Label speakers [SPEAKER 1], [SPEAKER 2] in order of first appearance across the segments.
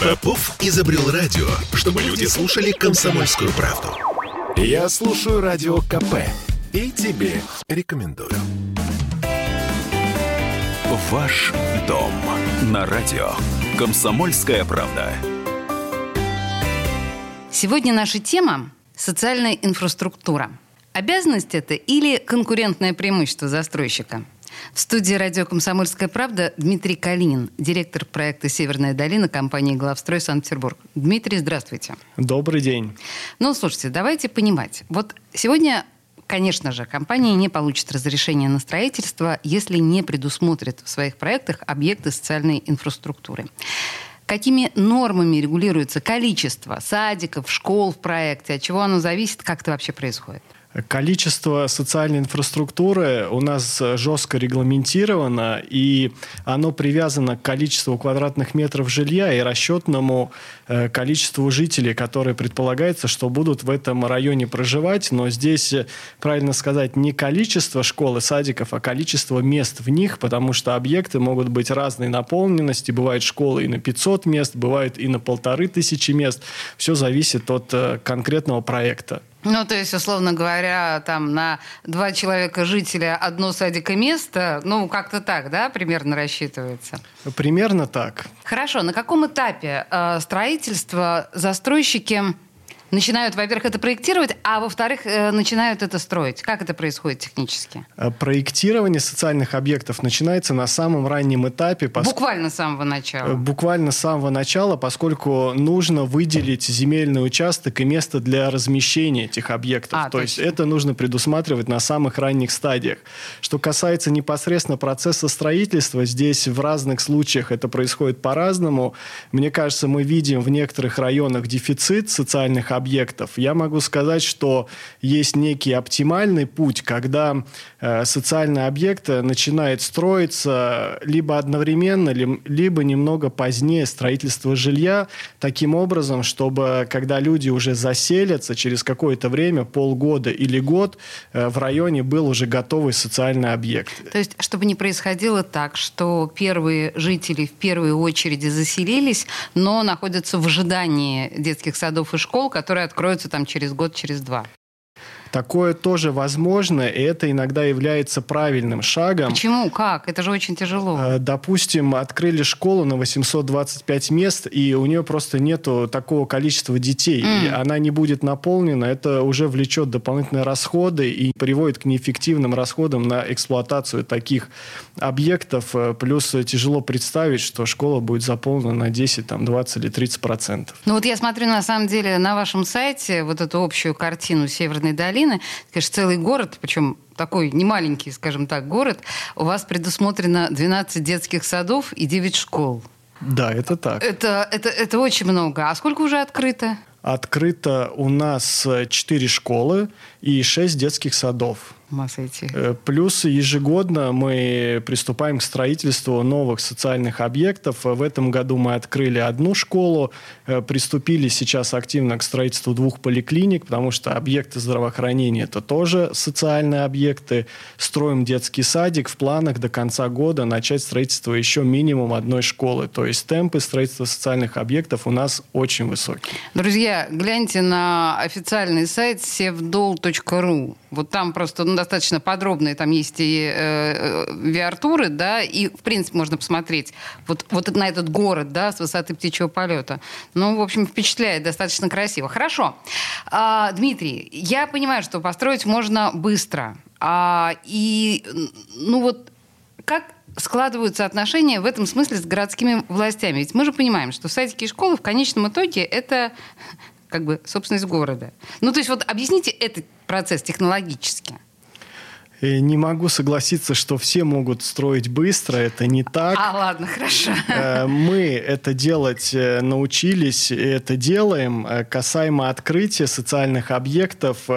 [SPEAKER 1] Попов изобрел радио, чтобы люди слушали комсомольскую правду. Я слушаю радио КП и тебе рекомендую. Ваш дом на радио. Комсомольская правда.
[SPEAKER 2] Сегодня наша тема – социальная инфраструктура. Обязанность это или конкурентное преимущество застройщика – в студии радио «Комсомольская правда» Дмитрий Калинин, директор проекта «Северная долина» компании «Главстрой Санкт-Петербург». Дмитрий, здравствуйте.
[SPEAKER 3] Добрый день.
[SPEAKER 2] Ну, слушайте, давайте понимать. Вот сегодня Конечно же, компания не получит разрешение на строительство, если не предусмотрит в своих проектах объекты социальной инфраструктуры. Какими нормами регулируется количество садиков, школ в проекте? От чего оно зависит? Как это вообще происходит?
[SPEAKER 3] Количество социальной инфраструктуры у нас жестко регламентировано, и оно привязано к количеству квадратных метров жилья и расчетному э, количеству жителей, которые предполагается, что будут в этом районе проживать. Но здесь, э, правильно сказать, не количество школ и садиков, а количество мест в них, потому что объекты могут быть разной наполненности. Бывают школы и на 500 мест, бывают и на полторы тысячи мест. Все зависит от э, конкретного проекта.
[SPEAKER 2] Ну, то есть, условно говоря, там на два человека жителя одно садика место, ну, как-то так, да, примерно рассчитывается?
[SPEAKER 3] Примерно так.
[SPEAKER 2] Хорошо. На каком этапе э, строительства застройщики начинают, во-первых, это проектировать, а во-вторых, э, начинают это строить. Как это происходит технически?
[SPEAKER 3] Э, проектирование социальных объектов начинается на самом раннем этапе.
[SPEAKER 2] Пос... Буквально с самого начала. Э,
[SPEAKER 3] буквально с самого начала, поскольку нужно выделить земельный участок и место для размещения этих объектов. А, То точно. есть это нужно предусматривать на самых ранних стадиях. Что касается непосредственно процесса строительства, здесь в разных случаях это происходит по-разному. Мне кажется, мы видим в некоторых районах дефицит социальных объектов, объектов. Я могу сказать, что есть некий оптимальный путь, когда э, социальный объект начинает строиться либо одновременно, либо немного позднее строительства жилья, таким образом, чтобы когда люди уже заселятся через какое-то время, полгода или год, э, в районе был уже готовый социальный объект.
[SPEAKER 2] То есть, чтобы не происходило так, что первые жители в первую очередь заселились, но находятся в ожидании детских садов и школ, которые которые откроются там через год, через два.
[SPEAKER 3] Такое тоже возможно, и это иногда является правильным шагом.
[SPEAKER 2] Почему? Как? Это же очень тяжело.
[SPEAKER 3] Э, допустим, открыли школу на 825 мест, и у нее просто нету такого количества детей, mm. и она не будет наполнена, это уже влечет дополнительные расходы и приводит к неэффективным расходам на эксплуатацию таких объектов. Э, плюс тяжело представить, что школа будет заполнена на 10, там, 20 или 30 процентов.
[SPEAKER 2] Ну вот я смотрю, на самом деле, на вашем сайте вот эту общую картину Северной долины, Долины, конечно, целый город, причем такой немаленький, скажем так, город, у вас предусмотрено 12 детских садов и 9 школ.
[SPEAKER 3] Да, это так.
[SPEAKER 2] Это, это, это очень много. А сколько уже открыто?
[SPEAKER 3] Открыто у нас 4 школы и 6 детских садов
[SPEAKER 2] масса идти.
[SPEAKER 3] Э, плюс ежегодно мы приступаем к строительству новых социальных объектов. В этом году мы открыли одну школу, э, приступили сейчас активно к строительству двух поликлиник, потому что объекты здравоохранения – это тоже социальные объекты. Строим детский садик. В планах до конца года начать строительство еще минимум одной школы. То есть темпы строительства социальных объектов у нас очень высокие.
[SPEAKER 2] Друзья, гляньте на официальный сайт sevdol.ru. Вот там просто ну, достаточно подробные, там есть и э, э VR-туры, да, и, в принципе, можно посмотреть вот, вот на этот город, да, с высоты птичьего полета. Ну, в общем, впечатляет, достаточно красиво. Хорошо. А, Дмитрий, я понимаю, что построить можно быстро. А, и, ну вот, как складываются отношения в этом смысле с городскими властями? Ведь мы же понимаем, что садики и школы в конечном итоге это как бы собственность города. Ну, то есть вот объясните этот процесс технологически.
[SPEAKER 3] Э, не могу согласиться, что все могут строить быстро. Это не так.
[SPEAKER 2] А, ладно, хорошо.
[SPEAKER 3] Э, мы это делать э, научились, и это делаем. Касаемо открытия социальных объектов,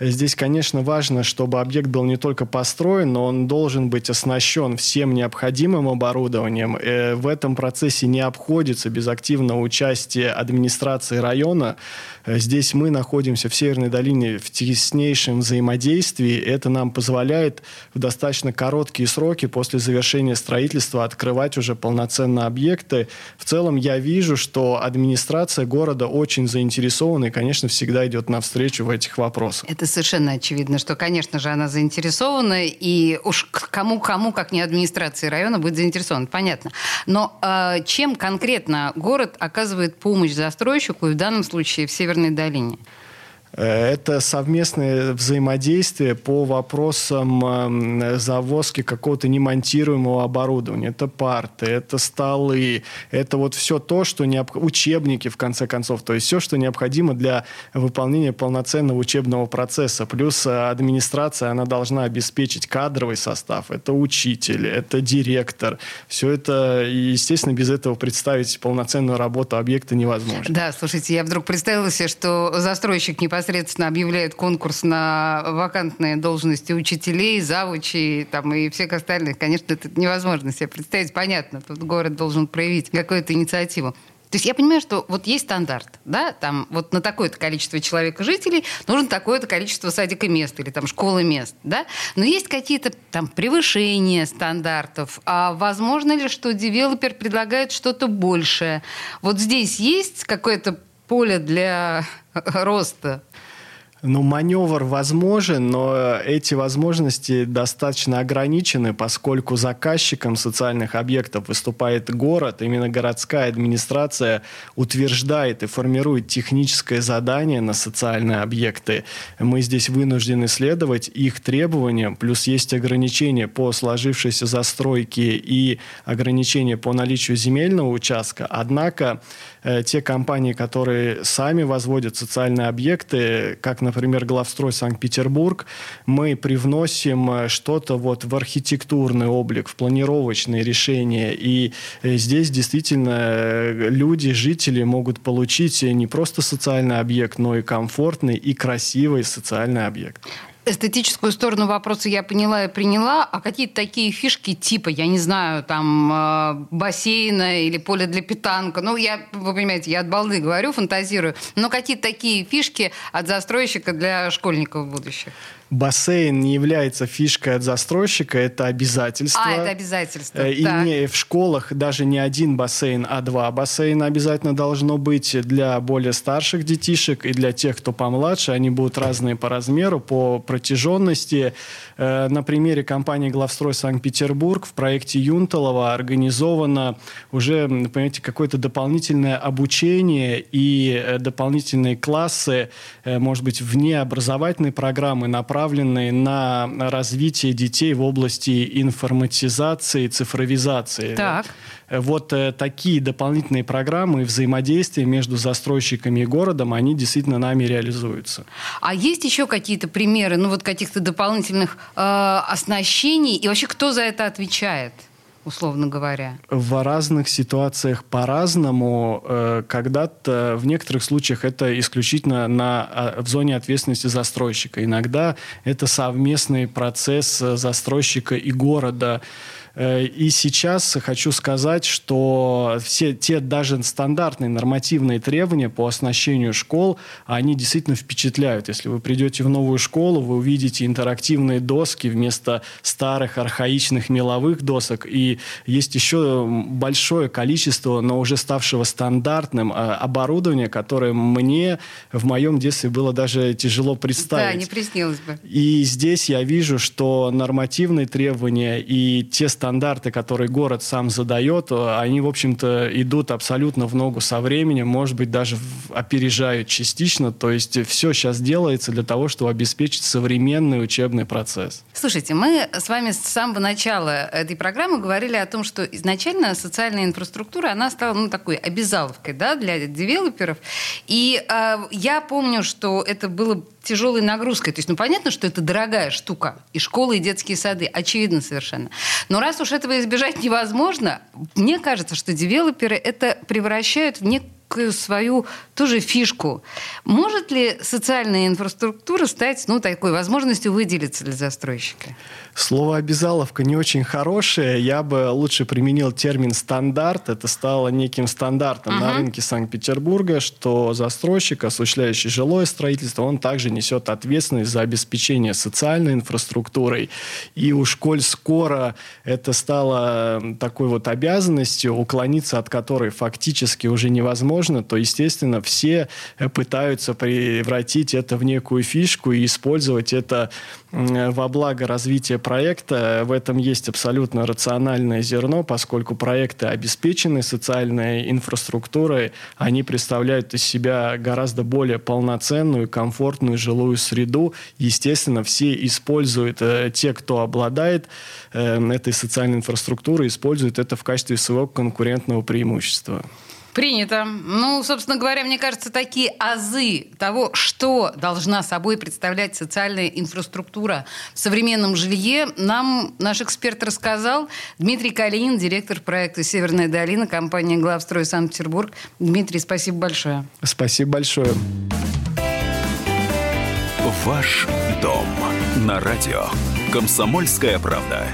[SPEAKER 3] Здесь, конечно, важно, чтобы объект был не только построен, но он должен быть оснащен всем необходимым оборудованием. Э, в этом процессе не обходится без активного участия администрации района. Э, здесь мы находимся в Северной долине в теснейшем взаимодействии. Это нам позволяет в достаточно короткие сроки после завершения строительства открывать уже полноценно объекты. В целом я вижу, что администрация города очень заинтересована и, конечно, всегда идет навстречу в этих вопросах.
[SPEAKER 2] Это совершенно очевидно, что, конечно же, она заинтересована, и уж кому-кому, как не администрации района, будет заинтересован, понятно. Но э, чем конкретно город оказывает помощь застройщику, и в данном случае в Северной долине?
[SPEAKER 3] Э, это совместное взаимодействие по вопросам эм, завозки какого-то немонтируемого оборудования. Это парты, это столы, это вот все то, что необ... учебники, в конце концов, то есть все, что необходимо для выполнения полноценного учебного процесса. Плюс э, администрация, она должна обеспечить кадровый состав. Это учитель, это директор. Все это, естественно, без этого представить полноценную работу объекта невозможно.
[SPEAKER 2] Да, слушайте, я вдруг представила себе, что застройщик непосредственно непосредственно объявляет конкурс на вакантные должности учителей, завучей там, и всех остальных. Конечно, это невозможно себе представить. Понятно, тут город должен проявить какую-то инициативу. То есть я понимаю, что вот есть стандарт, да, там вот на такое-то количество человека жителей нужно такое-то количество садика мест или там школы мест, да, но есть какие-то там превышения стандартов, а возможно ли, что девелопер предлагает что-то большее? Вот здесь есть какое-то поле для роста?
[SPEAKER 3] Ну, маневр возможен, но эти возможности достаточно ограничены, поскольку заказчиком социальных объектов выступает город. Именно городская администрация утверждает и формирует техническое задание на социальные объекты. Мы здесь вынуждены следовать их требованиям, плюс есть ограничения по сложившейся застройке и ограничения по наличию земельного участка. Однако э, те компании, которые сами возводят социальные объекты, как, например, главстрой Санкт-Петербург, мы привносим э, что-то вот в архитектурный облик, в планировочные решения. И э, здесь действительно э, люди, жители могут получить не просто социальный объект, но и комфортный и красивый социальный объект
[SPEAKER 2] эстетическую сторону вопроса я поняла и приняла, а какие-то такие фишки типа, я не знаю, там э, бассейна или поля для питанка, ну, я, вы понимаете, я от балды говорю, фантазирую, но какие-то такие фишки от застройщика для школьников будущих?
[SPEAKER 3] Бассейн не является фишкой от застройщика, это обязательство. А,
[SPEAKER 2] это обязательство.
[SPEAKER 3] Э, и не, в школах даже не один бассейн, а два бассейна обязательно должно быть для более старших детишек и для тех, кто помладше. Они будут разные по размеру, по протяженности. Э, на примере компании «Главстрой Санкт-Петербург» в проекте Юнталова организовано уже, понимаете, какое-то дополнительное обучение и э, дополнительные классы, может быть, вне образовательной программы, направленные направленные на развитие детей в области информатизации, цифровизации.
[SPEAKER 2] Так.
[SPEAKER 3] Вот э, такие дополнительные программы и взаимодействия между застройщиками и городом, они действительно нами реализуются.
[SPEAKER 2] А есть еще какие-то примеры, ну вот каких-то дополнительных э, оснащений, и вообще кто за это отвечает? Условно говоря?
[SPEAKER 3] В разных ситуациях по-разному. Э, когда-то, в некоторых случаях, это исключительно на, а, в зоне ответственности застройщика. Иногда это совместный процесс застройщика и города. Э, и сейчас хочу сказать, что все те даже стандартные нормативные требования по оснащению школ, они действительно впечатляют. Если вы придете в новую школу, вы увидите интерактивные доски вместо старых архаичных меловых досок. И есть еще большое количество, но уже ставшего стандартным а, оборудования, которое мне в моем детстве было даже тяжело представить.
[SPEAKER 2] Да, не приснилось бы.
[SPEAKER 3] И здесь я вижу, что нормативные требования и те стандарты, которые город сам задает, они, в общем-то, идут абсолютно в ногу со временем, может быть, даже опережают частично. То есть все сейчас делается для того, чтобы обеспечить современный учебный процесс.
[SPEAKER 2] Слушайте, мы с вами с самого начала этой программы говорили о том, что изначально социальная инфраструктура, она стала ну, такой обязаловкой да, для девелоперов. И э, я помню, что это было тяжелой нагрузкой. То есть, ну, понятно, что это дорогая штука. И школы, и детские сады. Очевидно совершенно. Но раз уж этого избежать невозможно, мне кажется, что девелоперы это превращают в некую некую свою тоже фишку. Может ли социальная инфраструктура стать ну, такой возможностью выделиться для застройщика?
[SPEAKER 3] Слово «обязаловка» не очень хорошее. Я бы лучше применил термин «стандарт». Это стало неким стандартом uh-huh. на рынке Санкт-Петербурга, что застройщик, осуществляющий жилое строительство, он также несет ответственность за обеспечение социальной инфраструктурой. И уж коль скоро это стало такой вот обязанностью, уклониться от которой фактически уже невозможно, то, естественно, все пытаются превратить это в некую фишку и использовать это во благо развития проекта. В этом есть абсолютно рациональное зерно, поскольку проекты обеспечены социальной инфраструктурой, они представляют из себя гораздо более полноценную, комфортную жилую среду. Естественно, все используют, э, те, кто обладает э, этой социальной инфраструктурой, используют это в качестве своего конкурентного преимущества.
[SPEAKER 2] Принято. Ну, собственно говоря, мне кажется, такие азы того, что должна собой представлять социальная инфраструктура в современном жилье, нам наш эксперт рассказал. Дмитрий Калинин, директор проекта «Северная долина», компания «Главстрой Санкт-Петербург». Дмитрий, спасибо большое.
[SPEAKER 3] Спасибо большое.
[SPEAKER 1] Ваш дом на радио. Комсомольская правда.